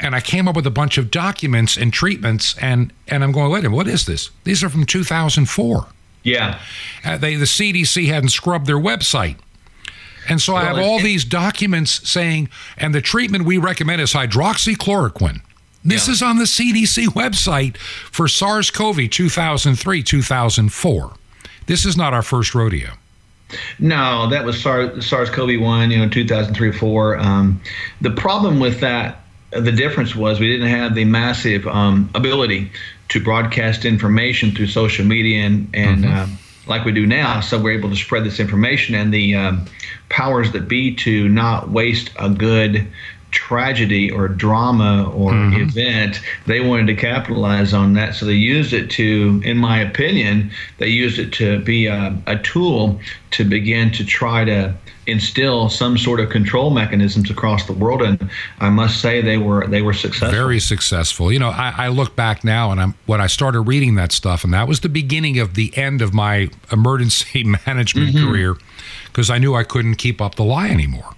and I came up with a bunch of documents and treatments, and and I'm going, wait a minute, what is this? These are from 2004. Yeah, uh, they the CDC hadn't scrubbed their website, and so well, I have all it, these documents saying, and the treatment we recommend is hydroxychloroquine. This yeah. is on the CDC website for SARS-CoV 2003 2004. This is not our first rodeo. No, that was SARS, SARS-CoV-1, you know, 2003 4. Um, the problem with that the difference was we didn't have the massive um, ability to broadcast information through social media and, and mm-hmm. uh, like we do now. So we're able to spread this information and the um, powers that be to not waste a good tragedy or drama or mm-hmm. event, they wanted to capitalize on that. So they used it to, in my opinion, they used it to be a, a tool to begin to try to instill some sort of control mechanisms across the world and I must say they were they were successful. Very successful. You know I, I, look back now and I'm when I started reading that stuff and that was the beginning of the end of my emergency management mm-hmm. career because I knew I couldn't keep up the lie anymore.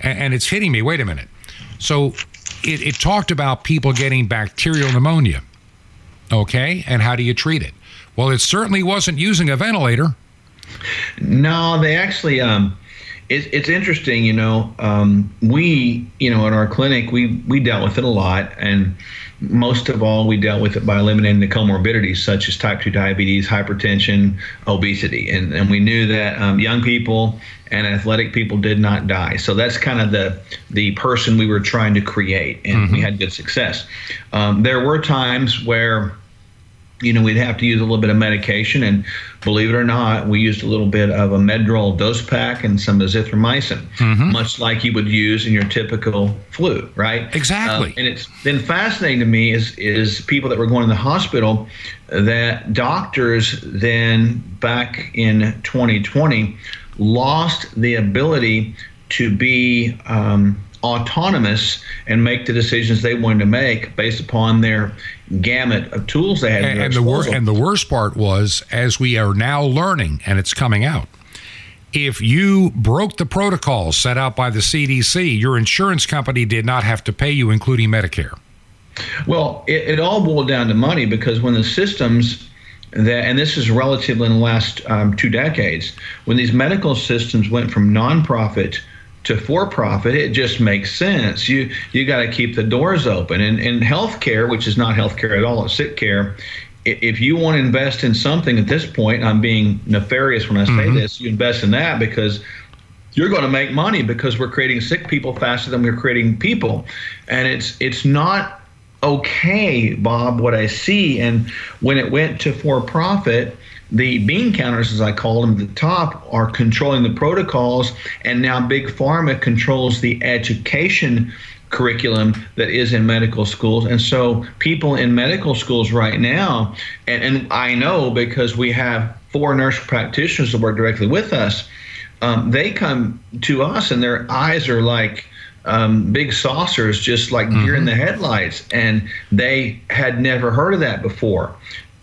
And, and it's hitting me wait a minute. So it, it talked about people getting bacterial pneumonia okay? And how do you treat it? Well it certainly wasn't using a ventilator. No, they actually um, it's, it's interesting, you know. Um, we, you know, in our clinic, we we dealt with it a lot, and most of all, we dealt with it by eliminating the comorbidities such as type two diabetes, hypertension, obesity, and and we knew that um, young people and athletic people did not die. So that's kind of the the person we were trying to create, and mm-hmm. we had good success. Um, there were times where you know, we'd have to use a little bit of medication. And believe it or not, we used a little bit of a Medrol dose pack and some azithromycin, mm-hmm. much like you would use in your typical flu, right? Exactly. Um, and it's been fascinating to me is is people that were going to the hospital that doctors then back in 2020 lost the ability to be um, autonomous and make the decisions they wanted to make based upon their gamut of tools they had. And, and the wor- and the worst part was, as we are now learning, and it's coming out. If you broke the protocols set out by the CDC, your insurance company did not have to pay you, including Medicare. Well, it, it all boiled down to money because when the systems that, and this is relatively in the last um, two decades, when these medical systems went from nonprofit to for profit, it just makes sense. You you got to keep the doors open. And in healthcare, which is not healthcare at all, it's sick care. If you want to invest in something at this point, I'm being nefarious when I say mm-hmm. this. You invest in that because you're going to make money because we're creating sick people faster than we're creating people, and it's it's not okay, Bob. What I see, and when it went to for profit the bean counters, as I call them, at the top are controlling the protocols, and now Big Pharma controls the education curriculum that is in medical schools. And so people in medical schools right now, and, and I know because we have four nurse practitioners that work directly with us, um, they come to us and their eyes are like, um, big saucers, just like mm-hmm. in the headlights, and they had never heard of that before.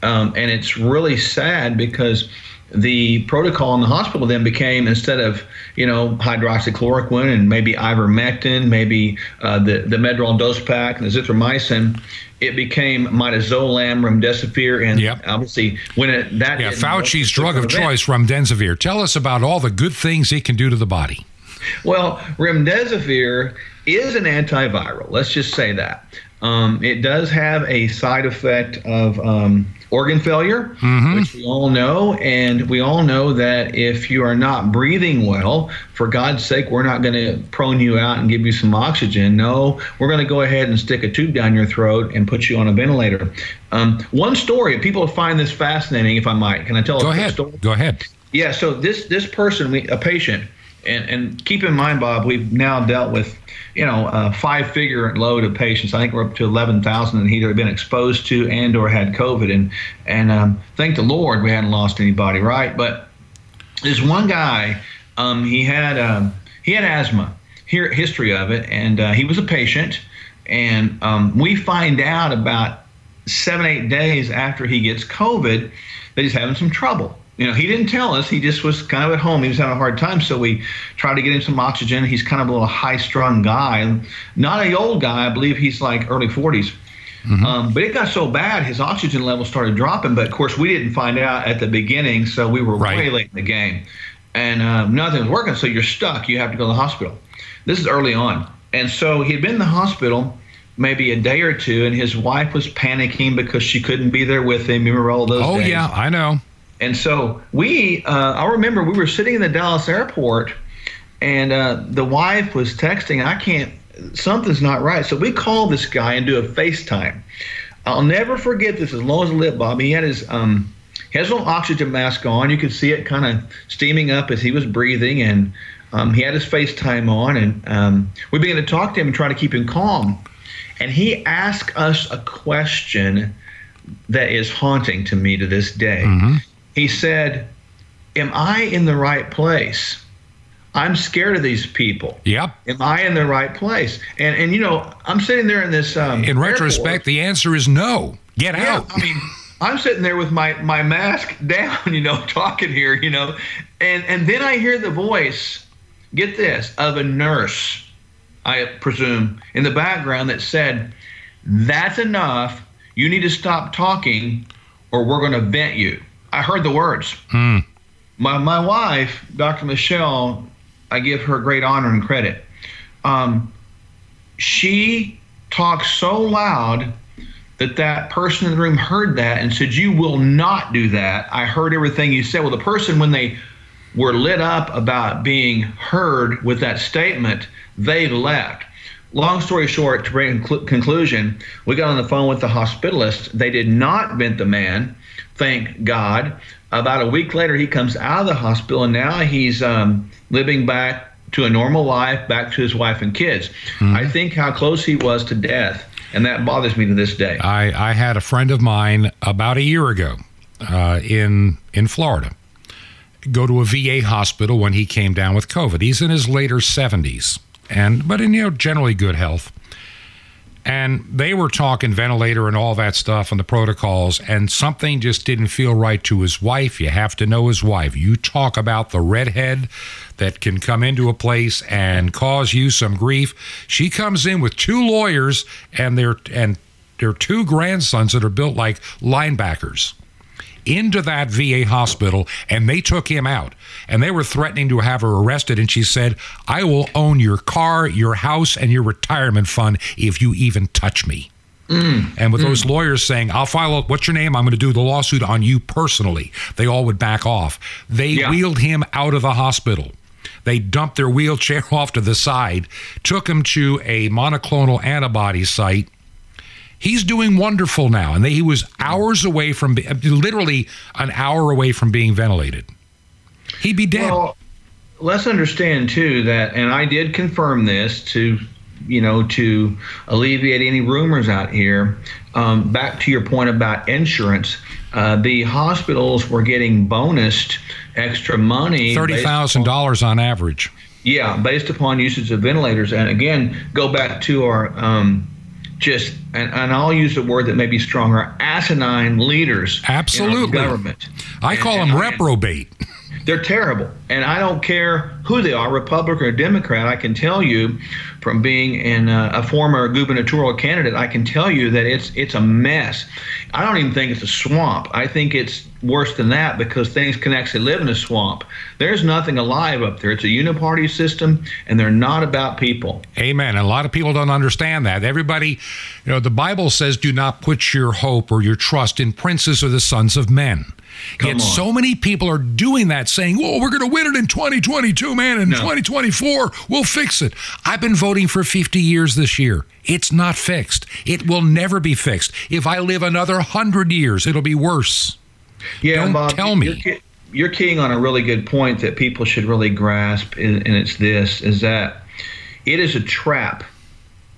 Um, and it's really sad because the protocol in the hospital then became instead of you know hydroxychloroquine and maybe ivermectin, maybe uh, the the Medrol dose pack and the zithromycin, it became midazolam, remdesivir, and yep. obviously when it that yeah Fauci's drug of choice, remdesivir. Tell us about all the good things it can do to the body. Well, remdesivir is an antiviral. Let's just say that. Um, it does have a side effect of um, organ failure, Mhm. which we all know. And we all know that if you are not breathing well, for God's sake, we're not going to prone you out and give you some oxygen. No, we're going to go ahead and stick a tube down your throat and put you on a ventilator. Um, one story, people find this fascinating, if I might. Can I tell a Go quick ahead. story? Go ahead. Yeah, so this this person, we, a patient, and and keep in mind, Bob, we've now dealt with, you know, a five figure load of patients. I think we're up to eleven thousand, and he'd either been exposed to and or had COVID, and and um, thank the Lord we hadn't lost anybody, right? But this one guy, um, he had um, he had asthma, here history of it, and uh, he was a patient, and um, we find out about seven eight days after he gets COVID that he's having some trouble. You know, he didn't tell us. He just was kind of at home. He was having a hard time, so we tried to get him some oxygen. He's kind of a little high-strung guy, not a old guy. I believe he's like early 40s. Um, but it got so bad, his oxygen level started dropping. But of course, we didn't find out at the beginning, so we were Right. way late in the game, and um, nothing was working. So you're stuck. You have to go to the hospital. This is early on, and so he had been in the hospital maybe a day or two, and his wife was panicking because she couldn't be there with him. You remember all those? Oh days? yeah, I know. And so we, uh, I remember we were sitting in the Dallas airport, and uh, the wife was texting, I can't, something's not right. So we called this guy and do a FaceTime. I'll never forget this as long as I live, Bob. He had his, um, he has a little oxygen mask on. You could see it kind of steaming up as he was breathing, and um, he had his FaceTime on, and um, we began to talk to him and try to keep him calm. And he asked us a question that is haunting to me to this day. He said, Am I in the right place? I'm scared of these people. Yep. Am I in the right place? And and you know, I'm sitting there in this. Um, In airport. retrospect, the answer is no. Get yeah, out. I mean, I'm sitting there with my my mask down, you know, talking here, you know, and and then I hear the voice. Get this of a nurse, I presume, in the background that said, "That's enough. You need to stop talking, or we're going to vent you." I heard the words. Hmm. My my wife, Dr. Michelle, I give her great honor and credit. Um, she talked so loud that that person in the room heard that and said, "You will not do that." I heard everything you said. Well, the person when they were lit up about being heard with that statement, they left. Long story short, to bring a conclusion, we got on the phone with the hospitalist. They did not vent the man, thank God. About a week later, he comes out of the hospital, and now he's um, living back to a normal life, back to his wife and kids. I think how close he was to death, and that bothers me to this day. I, I had a friend of mine about a year ago uh, in in Florida go to a VA hospital when he came down with COVID. He's in his later 70s, and but in you know generally good health. And they were talking ventilator and all that stuff and the protocols, and something just didn't feel right to his wife. You have to know his wife. You talk about the redhead that can come into a place and cause you some grief. She comes in with two lawyers and their and their two grandsons that are built like linebackers into that VA hospital and they took him out. And they were threatening to have her arrested and she said I will own your car your house and your retirement fund if you even touch me. Mm. And with mm. those lawyers saying I'll file a, what's your name? I'm going to do the lawsuit on you personally. They all would back off. They Yeah. wheeled him out of the hospital. They dumped their wheelchair off to the side took him to a monoclonal antibody site He's doing wonderful now, and he was hours away from, literally an hour away from being ventilated. He'd be dead. Well, let's understand too that, and I did confirm this to, you know, to alleviate any rumors out here. Um, back to your point about insurance, uh, the hospitals were getting bonused extra money. thirty thousand dollars on average. yeah, based upon usage of ventilators. And again, go back to our um, just, and, and I'll use the word that may be stronger, asinine leaders. Absolutely. government. I call And- and I- reprobate. they're terrible. And I don't care who they are, Republican or Democrat. I can tell you from being in a, a former gubernatorial candidate, I can tell you that it's it's a mess. I don't even think it's a swamp. I think it's worse than that because things can actually live in a swamp. There's nothing alive up there. It's a uniparty system, and they're not about people. Amen. A lot of people don't understand that. Everybody, you know, the Bible says, do not put your hope or your trust in princes or the sons of men. Come Yet on. so many people are doing that, saying, "Oh, we're going to win it in 2022, man. In No. 2024, we'll fix it." I've been voting for 50 years this year. It's not fixed. It will never be fixed. If I live another hundred years, it'll be worse. Yeah, Don't Bob, tell me. You're, you're keying on a really good point that people should really grasp, and, and it's this: is that it is a trap,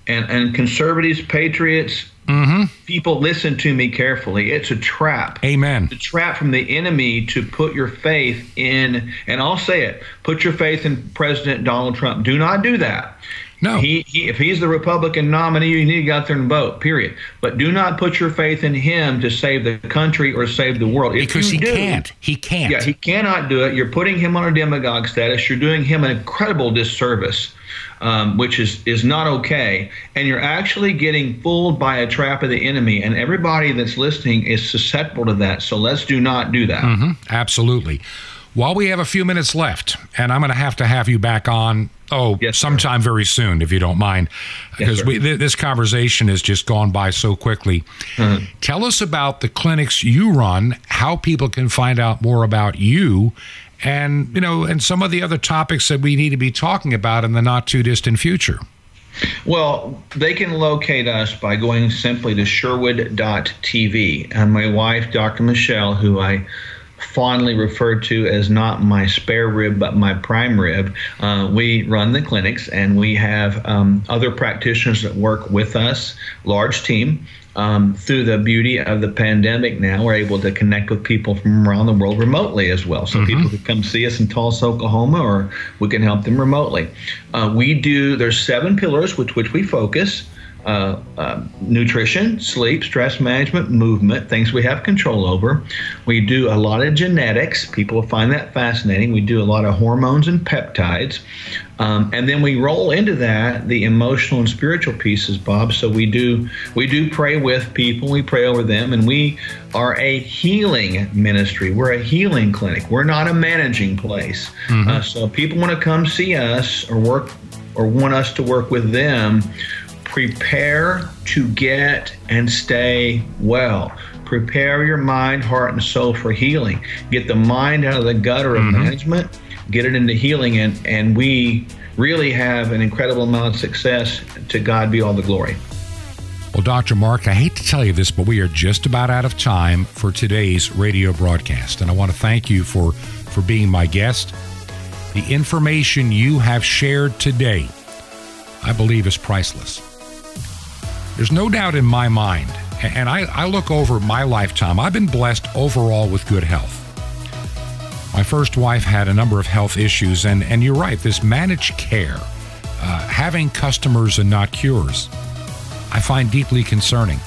and and conservatives, patriots, Mm-hmm. people, listen to me carefully. It's a trap. Amen. the trap from the enemy to put your faith in, and I'll say it, put your faith in President Donald Trump. Do not do that. No. He, he if he's the Republican nominee, you need to get out there and vote. Period. But do not put your faith in him to save the country or save the world. If Because he do, can't. He can't. Yeah, he cannot do it. You're putting him on a demagogue status. You're doing him an incredible disservice, um, which is is not okay. And you're actually getting fooled by a trap of the enemy. And everybody that's listening is susceptible to that. So let's do not do that. Mm-hmm. Absolutely. While we have a few minutes left, and I'm going to have to have you back on, oh, Yes, sir. sometime very soon, if you don't mind, because sir. we, th- this conversation has just gone by so quickly. Uh-huh. Tell us about the clinics you run, how people can find out more about you, and you know, and some of the other topics that we need to be talking about in the not too distant future. Well, they can locate us by going simply to sherwood.tv. And my wife, Dr. Michelle, who I fondly referred to as not my spare rib, but my prime rib, uh, we run the clinics and we have um, other practitioners that work with us, large team. Um, through the beauty of the pandemic now, we're able to connect with people from around the world remotely as well. So people can come see us in Tulsa, Oklahoma, or we can help them remotely. Uh, we do, there's seven pillars with which we focus. Uh, uh, nutrition, sleep, stress management, movement, things we have control over. We do a lot of genetics. People find that fascinating. We do a lot of hormones and peptides. Um, and then we roll into that the emotional and spiritual pieces, Bob. So we do we do pray with people, we pray over them, and we are a healing ministry. We're a healing clinic. We're not a managing place. Uh, so if people want to come see us or work or want us to work with them, prepare to get and stay well. Prepare your mind, heart, and soul for healing. Get the mind out of the gutter of mm-hmm. management, get it into healing, and, and we really have an incredible amount of success. To God be all the glory. Well, Dr. Mark, I hate to tell you this, but we are just about out of time for today's radio broadcast. And I want to thank you for, for being my guest. The information you have shared today, I believe, is priceless. There's no doubt in my mind, and I, I look over my lifetime, I've been blessed overall with good health. My first wife had a number of health issues, and, and you're right, this managed care, uh, having customers and not cures, I find deeply concerning.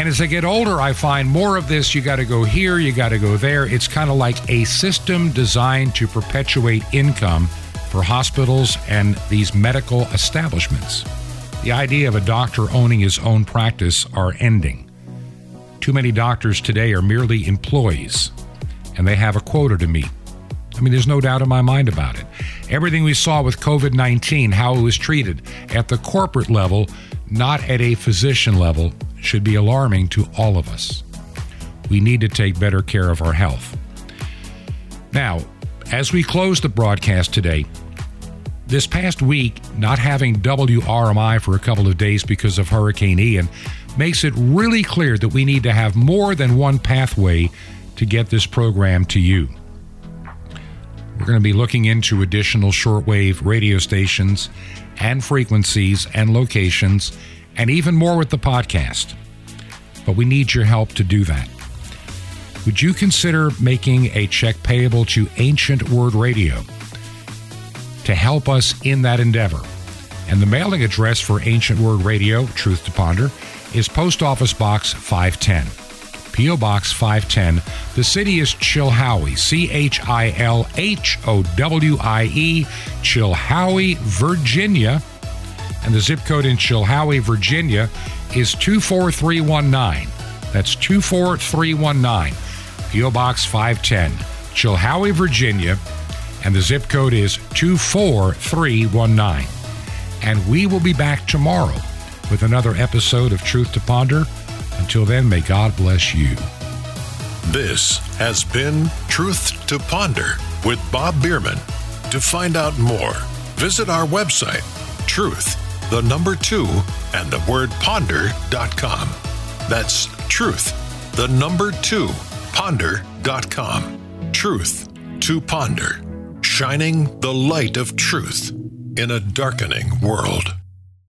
And as I get older, I find more of this. You got to go here, you got to go there. It's kind of like a system designed to perpetuate income for hospitals and these medical establishments. The idea of a doctor owning his own practice are ending. Too many doctors today are merely employees, and they have a quota to meet. I mean, there's no doubt in my mind about it. Everything we saw with COVID 19, how it was treated at the corporate level, not at a physician level, should be alarming to all of us. We need to take better care of our health. Now, as we close the broadcast today, this past week, not having WRMI for a couple of days because of Hurricane Ian makes it really clear that we need to have more than one pathway to get this program to you. We're going to be looking into additional shortwave radio stations and frequencies and locations, and even more with the podcast. But we need your help to do that. Would you consider making a check payable to Ancient Word Radio to help us in that endeavor? And the mailing address for Ancient Word Radio, Truth to Ponder, is Post Office Box 510. P.O. Box 510. The city is Chilhowie, C H I L H O W I E, Chilhowie, Virginia. And the zip code in Chilhowie, Virginia is 24319. That's 24319. P.O. Box 510, Chilhowie, Virginia, and the zip code is 24319. And we will be back tomorrow with another episode of Truth to Ponder. Until then, may God bless you. This has been Truth to Ponder with Bob Bierman. To find out more, visit our website, truth, the number two, and the word ponder.com. That's truth, the number two, ponder.com. Truth to ponder, shining the light of truth in a darkening world.